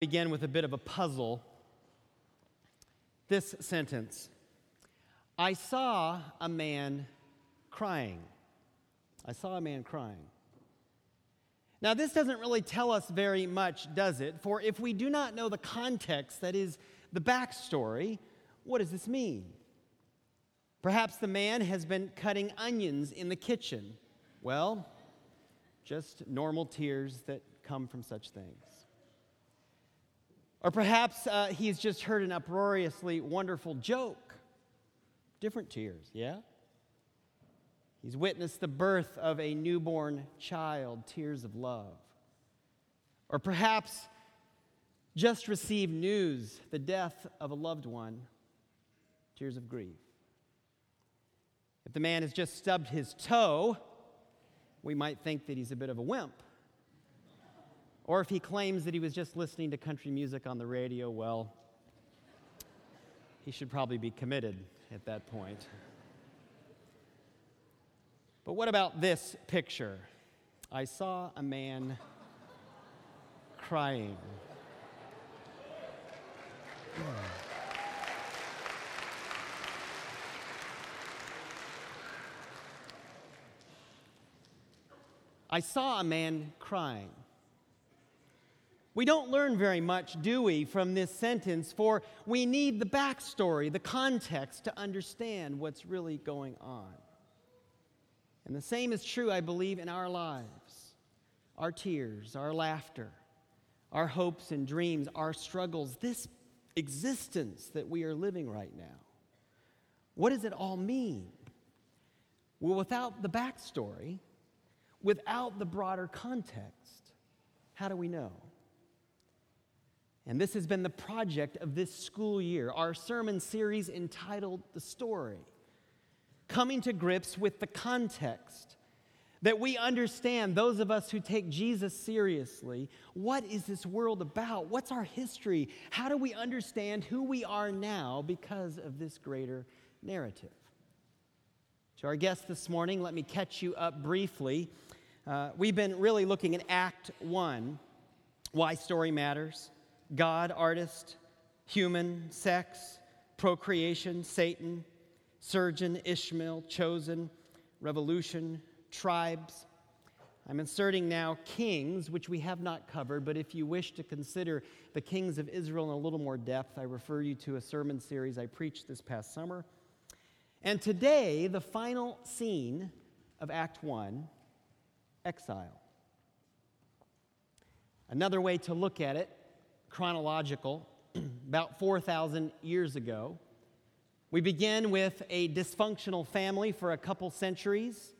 begin with a bit of a puzzle. This sentence I saw a man crying. I saw a man crying. Now, this doesn't really tell us very much, does it? For if we do not know the context, that is, the backstory, what does this mean? Perhaps the man has been cutting onions in the kitchen. Well, just normal tears that come from such things. Or perhaps uh, he's just heard an uproariously wonderful joke. Different tears, yeah? He's witnessed the birth of a newborn child, tears of love. Or perhaps just received news, the death of a loved one, tears of grief. If the man has just stubbed his toe, we might think that he's a bit of a wimp. Or if he claims that he was just listening to country music on the radio, well, he should probably be committed at that point. But what about this picture? I saw a man crying. I saw a man crying. We don't learn very much, do we, from this sentence, for we need the backstory, the context to understand what's really going on. And the same is true, I believe, in our lives our tears, our laughter, our hopes and dreams, our struggles, this existence that we are living right now. What does it all mean? Well, without the backstory, without the broader context, how do we know? And this has been the project of this school year, our sermon series entitled The Story. Coming to grips with the context, that we understand, those of us who take Jesus seriously, what is this world about? What's our history? How do we understand who we are now because of this greater narrative? To our guests this morning, let me catch you up briefly. Uh, we've been really looking at Act One why story matters God, artist, human, sex, procreation, Satan, surgeon, Ishmael, chosen, revolution, tribes. I'm inserting now kings, which we have not covered, but if you wish to consider the kings of Israel in a little more depth, I refer you to a sermon series I preached this past summer. And today, the final scene of Act 1 exile. Another way to look at it chronological, about 4,000 years ago. We begin with a dysfunctional family for a couple centuries,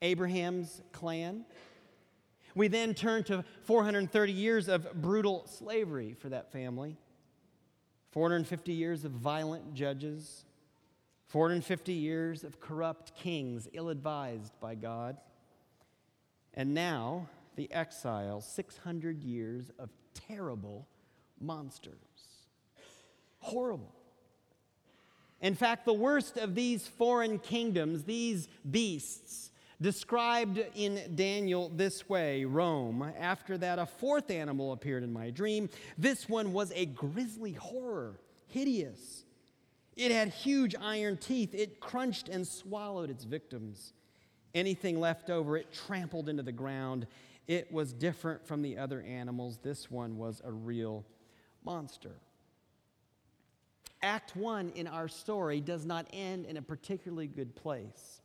Abraham's clan. We then turn to 430 years of brutal slavery for that family, 450 years of violent judges, 450 years of corrupt kings, ill advised by God. And now, the exile, 600 years of terrible monsters. Horrible. In fact, the worst of these foreign kingdoms, these beasts, described in Daniel this way Rome. After that, a fourth animal appeared in my dream. This one was a grisly horror, hideous. It had huge iron teeth. It crunched and swallowed its victims. Anything left over, it trampled into the ground. It was different from the other animals. This one was a real monster. Act one in our story does not end in a particularly good place.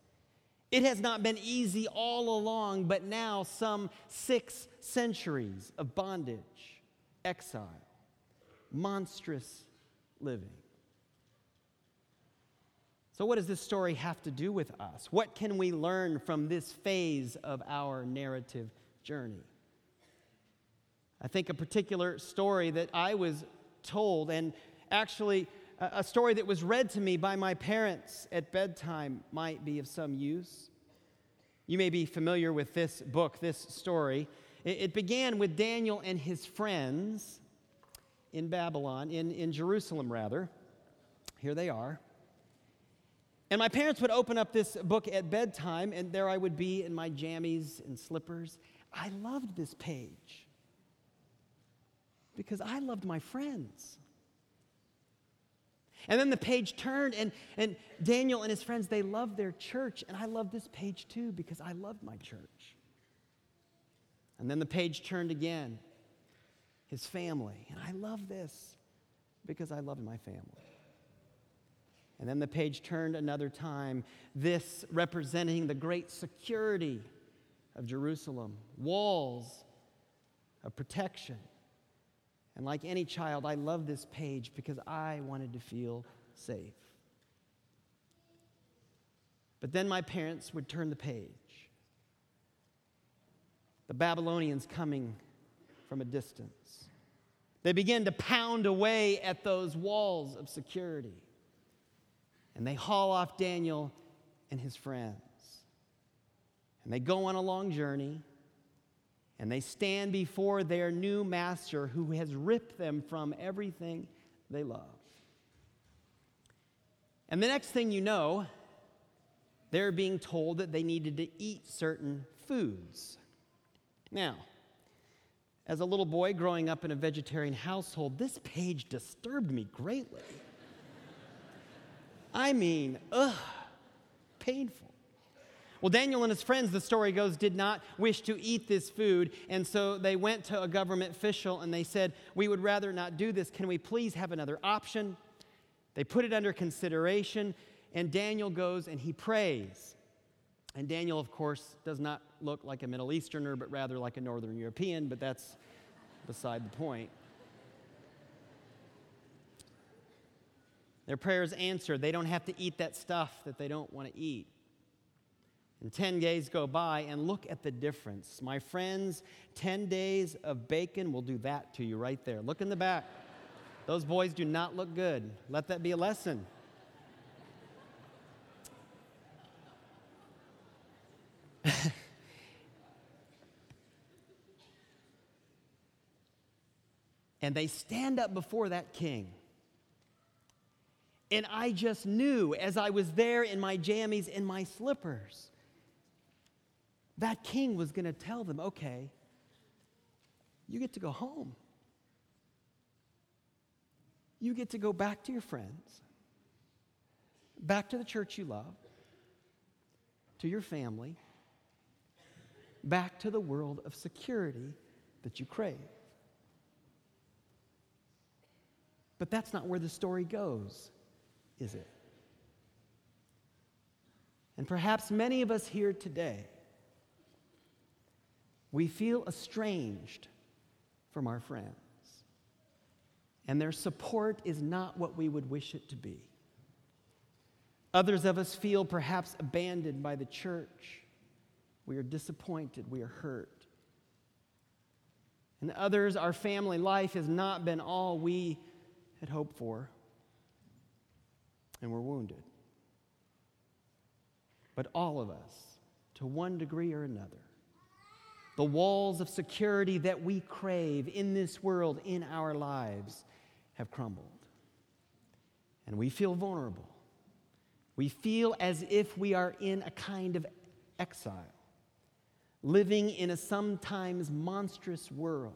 It has not been easy all along, but now, some six centuries of bondage, exile, monstrous living. So, what does this story have to do with us? What can we learn from this phase of our narrative journey? I think a particular story that I was told, and actually a story that was read to me by my parents at bedtime, might be of some use. You may be familiar with this book, this story. It began with Daniel and his friends in Babylon, in, in Jerusalem, rather. Here they are. And my parents would open up this book at bedtime, and there I would be in my jammies and slippers. I loved this page. Because I loved my friends. And then the page turned, and, and Daniel and his friends, they loved their church. And I love this page too because I loved my church. And then the page turned again, his family. And I love this because I loved my family. And then the page turned another time, this representing the great security of Jerusalem, walls of protection. And like any child, I love this page because I wanted to feel safe. But then my parents would turn the page. The Babylonians coming from a distance. They begin to pound away at those walls of security. And they haul off Daniel and his friends. And they go on a long journey and they stand before their new master who has ripped them from everything they love. And the next thing you know, they're being told that they needed to eat certain foods. Now, as a little boy growing up in a vegetarian household, this page disturbed me greatly. I mean, ugh, painful. Well, Daniel and his friends, the story goes, did not wish to eat this food. And so they went to a government official and they said, We would rather not do this. Can we please have another option? They put it under consideration. And Daniel goes and he prays. And Daniel, of course, does not look like a Middle Easterner, but rather like a Northern European, but that's beside the point. Their prayers answered. They don't have to eat that stuff that they don't want to eat. And 10 days go by, and look at the difference. My friends, 10 days of bacon will do that to you right there. Look in the back. Those boys do not look good. Let that be a lesson. and they stand up before that king. And I just knew as I was there in my jammies and my slippers, that king was going to tell them, okay, you get to go home. You get to go back to your friends, back to the church you love, to your family, back to the world of security that you crave. But that's not where the story goes is it? And perhaps many of us here today, we feel estranged from our friends. And their support is not what we would wish it to be. Others of us feel perhaps abandoned by the church. We are disappointed, we are hurt. And others, our family life has not been all we had hoped for and we're wounded. But all of us, to one degree or another, the walls of security that we crave in this world, in our lives, have crumbled. And we feel vulnerable. We feel as if we are in a kind of exile, living in a sometimes monstrous world.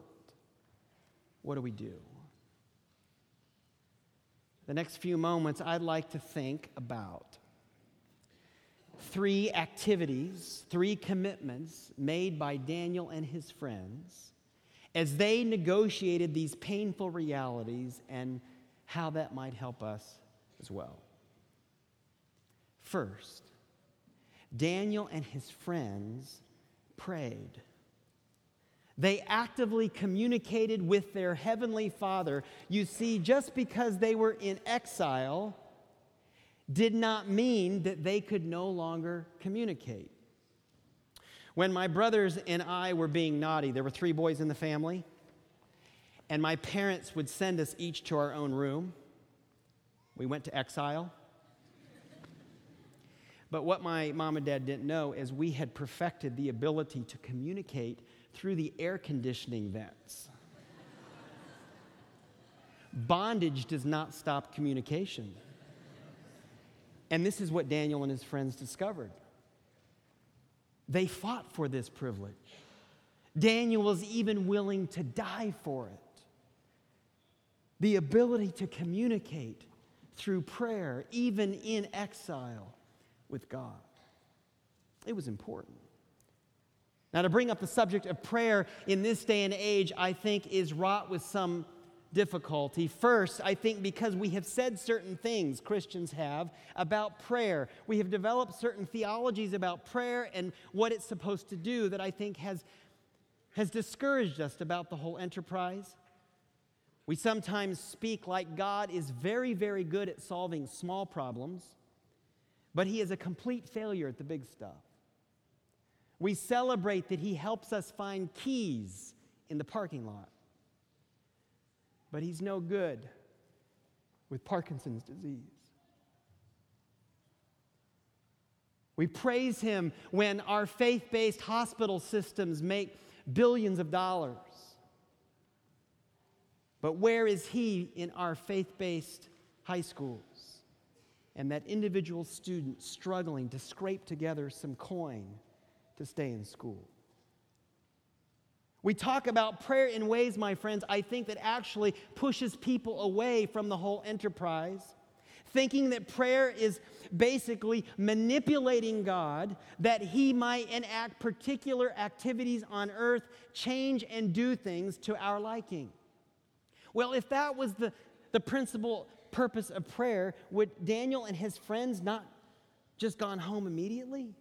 What do we do? the next few moments, I'd like to think about three activities, three commitments made by Daniel and his friends as they negotiated these painful realities and how that might help us as well. First, Daniel and his friends prayed. They actively communicated with their heavenly Father. You see, just because they were in exile did not mean that they could no longer communicate. When my brothers and I were being naughty, there were three boys in the family, and my parents would send us each to our own room. We went to exile. But what my mom and dad didn't know is we had perfected the ability to communicate through the air conditioning vents. Bondage does not stop communication. And this is what Daniel and his friends discovered. They fought for this privilege. Daniel was even willing to die for it. the ability to communicate through prayer, even in exile with God. It was important. Now, to bring up the subject of prayer in this day and age, I think is wrought with some difficulty. First, I think because we have said certain things, Christians have, about prayer. We have developed certain theologies about prayer and what it's supposed to do that I think has, has discouraged us about the whole enterprise. We sometimes speak like God is very, very good at solving small problems, but He is a complete failure at the big stuff. We celebrate that He helps us find keys in the parking lot but he's no good with Parkinson's disease. We praise him when our faith based hospital systems make billions of dollars. But where is he in our faith based high schools and that individual student struggling to scrape together some coin to stay in school? We talk about prayer in ways, my friends, I think that actually pushes people away from the whole enterprise, thinking that prayer is basically manipulating God that He might enact particular activities on earth, change and do things to our liking. Well, if that was the, the principal purpose of prayer, would Daniel and his friends not just gone home immediately?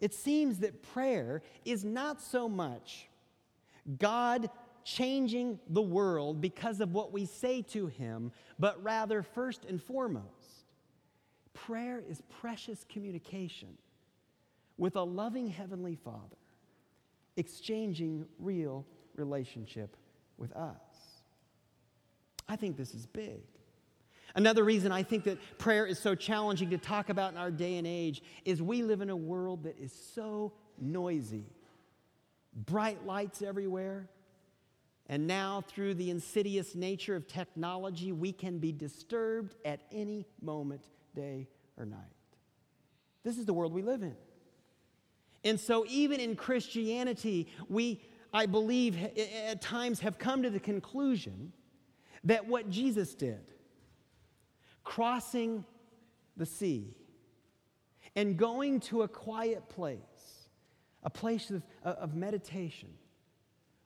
It seems that prayer is not so much God changing the world because of what we say to Him, but rather, first and foremost, prayer is precious communication with a loving Heavenly Father, exchanging real relationship with us. I think this is big. Another reason I think that prayer is so challenging to talk about in our day and age is we live in a world that is so noisy. Bright lights everywhere. And now, through the insidious nature of technology, we can be disturbed at any moment, day or night. This is the world we live in. And so, even in Christianity, we, I believe, at times have come to the conclusion that what Jesus did, crossing the sea and going to a quiet place, a place of, uh, of meditation,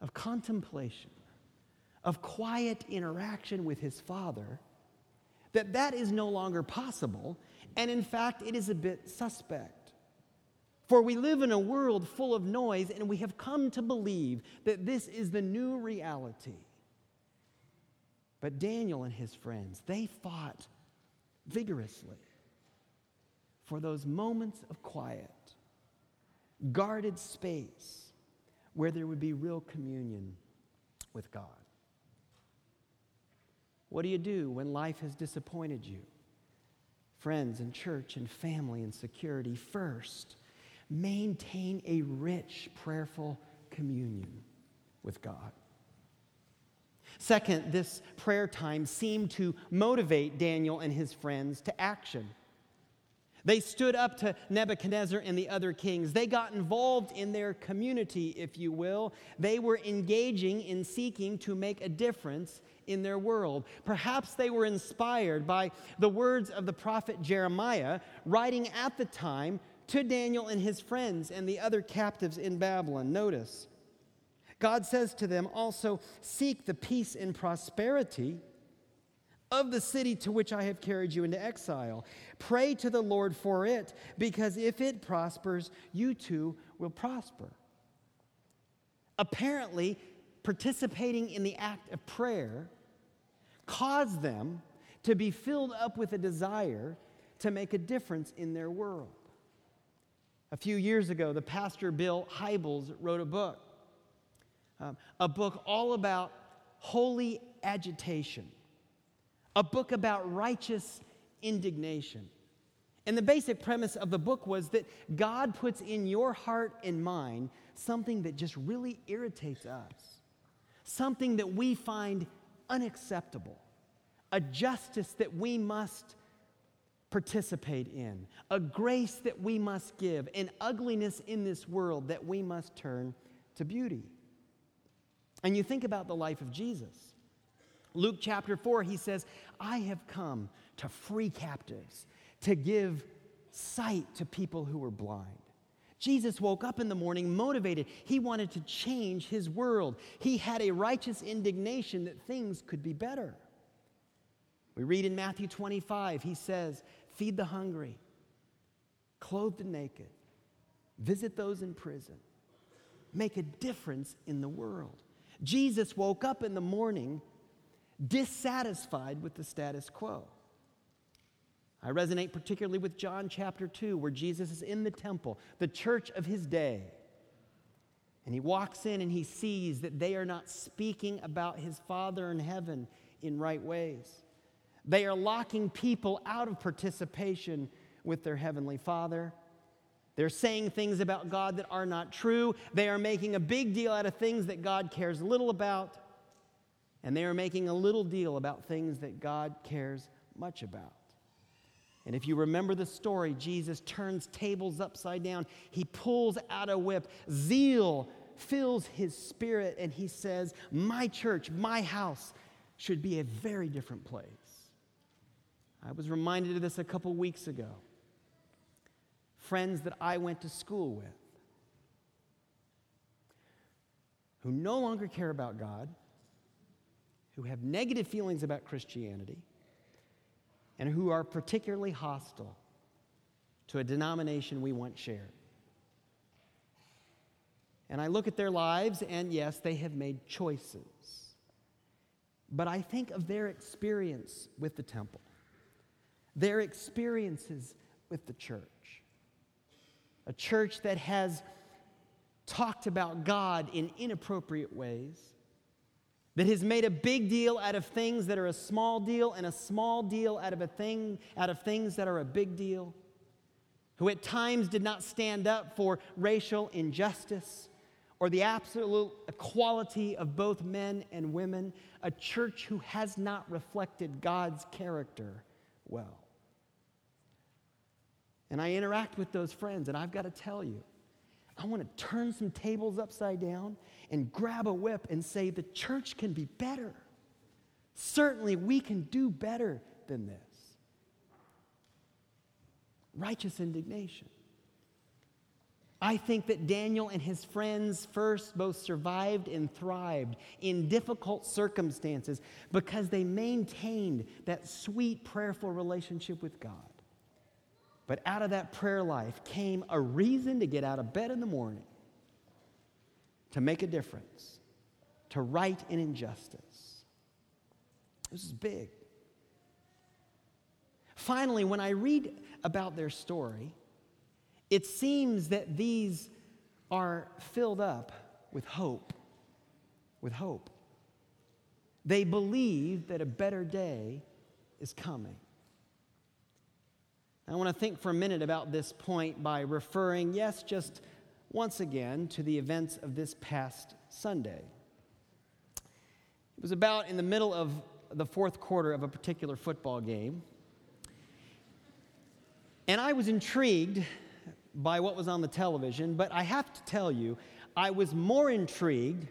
of contemplation, of quiet interaction with his Father, that that is no longer possible, and in fact, it is a bit suspect. For we live in a world full of noise, and we have come to believe that this is the new reality. But Daniel and his friends, they fought vigorously for those moments of quiet, guarded space where there would be real communion with God. What do you do when life has disappointed you? Friends and church and family and security. First, maintain a rich, prayerful communion with God. Second, this prayer time seemed to motivate Daniel and his friends to action. They stood up to Nebuchadnezzar and the other kings. They got involved in their community, if you will. They were engaging in seeking to make a difference in their world. Perhaps they were inspired by the words of the prophet Jeremiah, writing at the time to Daniel and his friends and the other captives in Babylon. Notice, God says to them also, Seek the peace and prosperity of the city to which I have carried you into exile. Pray to the Lord for it, because if it prospers, you too will prosper. Apparently, participating in the act of prayer caused them to be filled up with a desire to make a difference in their world. A few years ago, the pastor Bill Hybels wrote a book um, a book all about holy agitation, a book about righteous indignation. And the basic premise of the book was that God puts in your heart and mind something that just really irritates us, something that we find unacceptable, a justice that we must participate in, a grace that we must give, an ugliness in this world that we must turn to beauty. And you think about the life of Jesus. Luke chapter 4, he says, I have come to free captives, to give sight to people who were blind. Jesus woke up in the morning motivated. He wanted to change his world. He had a righteous indignation that things could be better. We read in Matthew 25, he says, Feed the hungry, clothe the naked, visit those in prison, make a difference in the world. Jesus woke up in the morning dissatisfied with the status quo. I resonate particularly with John chapter 2, where Jesus is in the temple, the church of his day. And he walks in and he sees that they are not speaking about his Father in heaven in right ways. They are locking people out of participation with their Heavenly Father. They're saying things about God that are not true. They are making a big deal out of things that God cares little about. And they are making a little deal about things that God cares much about. And if you remember the story, Jesus turns tables upside down. He pulls out a whip. Zeal fills his spirit, and he says, My church, my house should be a very different place. I was reminded of this a couple weeks ago. Friends that I went to school with who no longer care about God, who have negative feelings about Christianity, and who are particularly hostile to a denomination we once shared. And I look at their lives, and yes, they have made choices. But I think of their experience with the temple, their experiences with the church. A church that has talked about God in inappropriate ways, that has made a big deal out of things that are a small deal and a small deal out of a thing out of things that are a big deal who at times did not stand up for racial injustice or the absolute equality of both men and women a church who has not reflected God's character well and I interact with those friends and I've got to tell you I want to turn some tables upside down and grab a whip and say, the church can be better. Certainly, we can do better than this. Righteous indignation. I think that Daniel and his friends first both survived and thrived in difficult circumstances because they maintained that sweet, prayerful relationship with God. But out of that prayer life came a reason to get out of bed in the morning, to make a difference, to right an injustice. This is big. Finally, when I read about their story, it seems that these are filled up with hope. With hope. They believe that a better day is coming. I want to think for a minute about this point by referring, yes, just once again, to the events of this past Sunday. It was about in the middle of the fourth quarter of a particular football game. And I was intrigued by what was on the television, but I have to tell you, I was more intrigued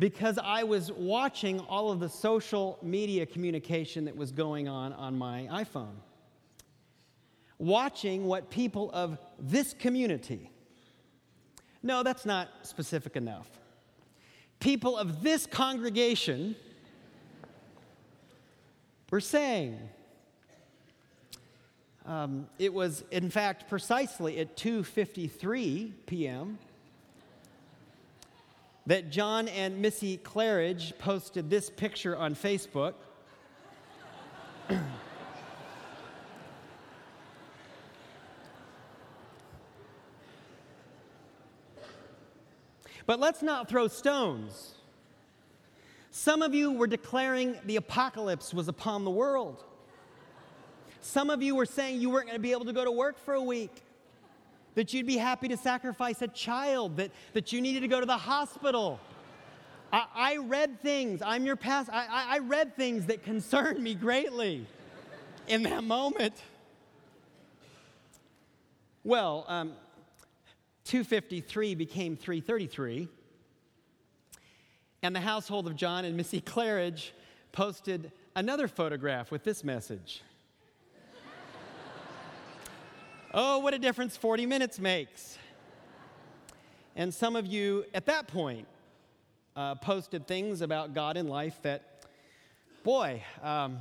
because I was watching all of the social media communication that was going on on my iPhone watching what people of this community, no, that's not specific enough. People of this congregation were saying. Um, it was, in fact, precisely at 2:53 p.m. that John and Missy Claridge posted this picture on Facebook. But let's not throw stones. Some of you were declaring the apocalypse was upon the world. Some of you were saying you weren't going to be able to go to work for a week, that you'd be happy to sacrifice a child, that, that you needed to go to the hospital. I, I read things, I'm your past, I, I read things that concerned me greatly in that moment. Well, um, 253 became 333. And the household of John and Missy Claridge posted another photograph with this message. oh, what a difference 40 minutes makes. And some of you at that point uh, posted things about God and life that, boy, um,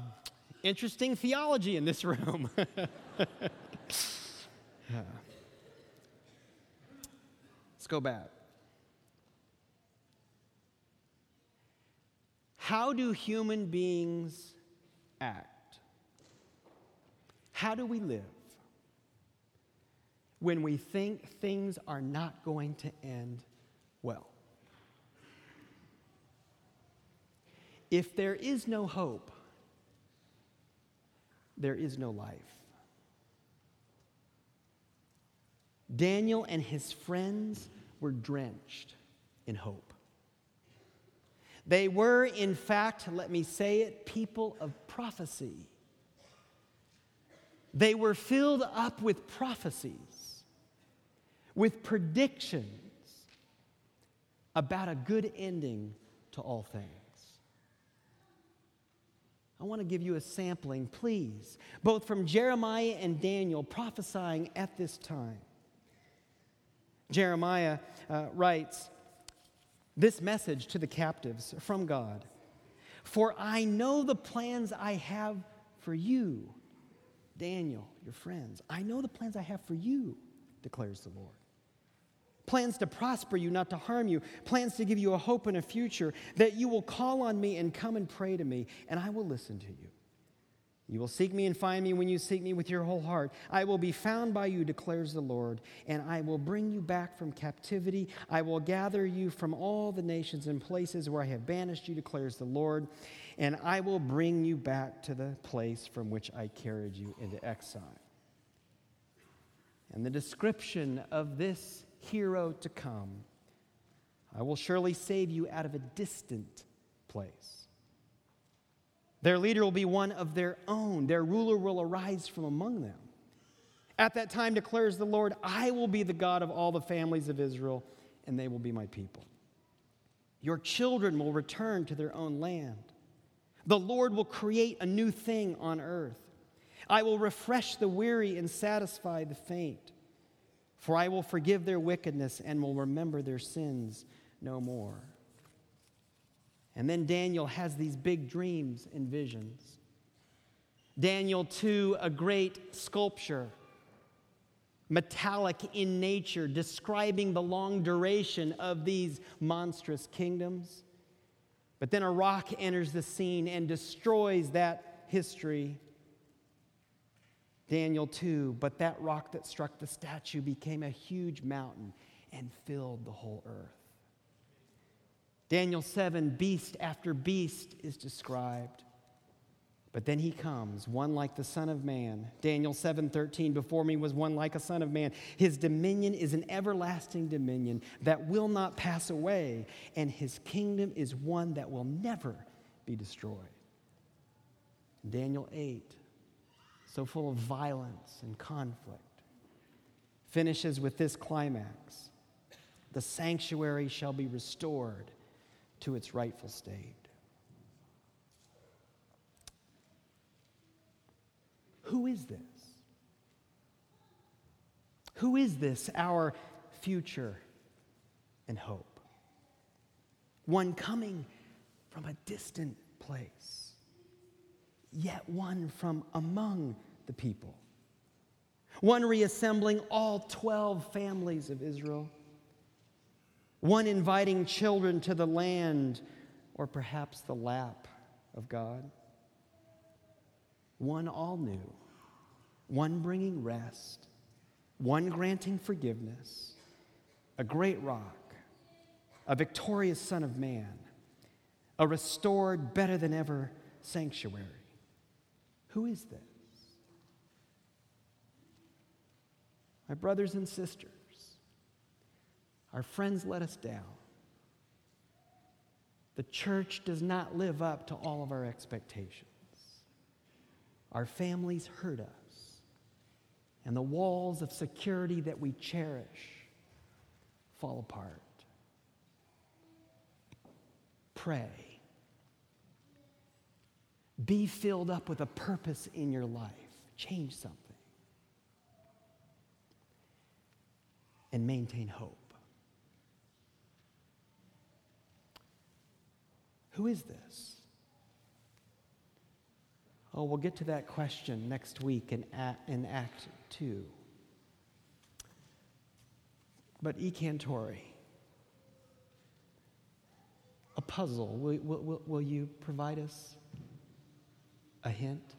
interesting theology in this room. Let's go back. How do human beings act? How do we live when we think things are not going to end well? If there is no hope, there is no life. Daniel and his friends were drenched in hope. They were, in fact, let me say it, people of prophecy. They were filled up with prophecies, with predictions about a good ending to all things. I want to give you a sampling, please, both from Jeremiah and Daniel prophesying at this time. Jeremiah uh, writes this message to the captives from God For I know the plans I have for you, Daniel, your friends. I know the plans I have for you, declares the Lord plans to prosper you, not to harm you, plans to give you a hope and a future, that you will call on me and come and pray to me, and I will listen to you. You will seek me and find me when you seek me with your whole heart. I will be found by you, declares the Lord, and I will bring you back from captivity. I will gather you from all the nations and places where I have banished you, declares the Lord, and I will bring you back to the place from which I carried you into exile. And the description of this hero to come. I will surely save you out of a distant place. Their leader will be one of their own, their ruler will arise from among them. At that time, declares the Lord, I will be the God of all the families of Israel, and they will be my people. Your children will return to their own land. The Lord will create a new thing on earth. I will refresh the weary and satisfy the faint. For I will forgive their wickedness and will remember their sins no more. And then Daniel has these big dreams and visions. Daniel, 2, a great sculpture, metallic in nature, describing the long duration of these monstrous kingdoms. But then a rock enters the scene and destroys that history Daniel 2, but that rock that struck the statue became a huge mountain and filled the whole earth. Daniel 7, beast after beast is described. But then he comes, one like the Son of Man. Daniel 7:13, before me was one like a son of man. His dominion is an everlasting dominion that will not pass away, and his kingdom is one that will never be destroyed. Daniel 8, so full of violence and conflict, finishes with this climax The sanctuary shall be restored to its rightful state. Who is this? Who is this, our future and hope? One coming from a distant place yet one from among the people. One reassembling all 12 families of Israel. One inviting children to the land or perhaps the lap of God. One all new. One bringing rest. One granting forgiveness. A great rock. A victorious Son of Man. A restored, better than ever sanctuary who is this? My brothers and sisters, our friends let us down. The church does not live up to all of our expectations. Our families hurt us. And the walls of security that we cherish fall apart. Pray Be filled up with a purpose in your life. Change something. And maintain hope. Who is this? Oh, we'll get to that question next week in, in Act 2. But E. Cantori, a puzzle, will, will, will you provide us a hint?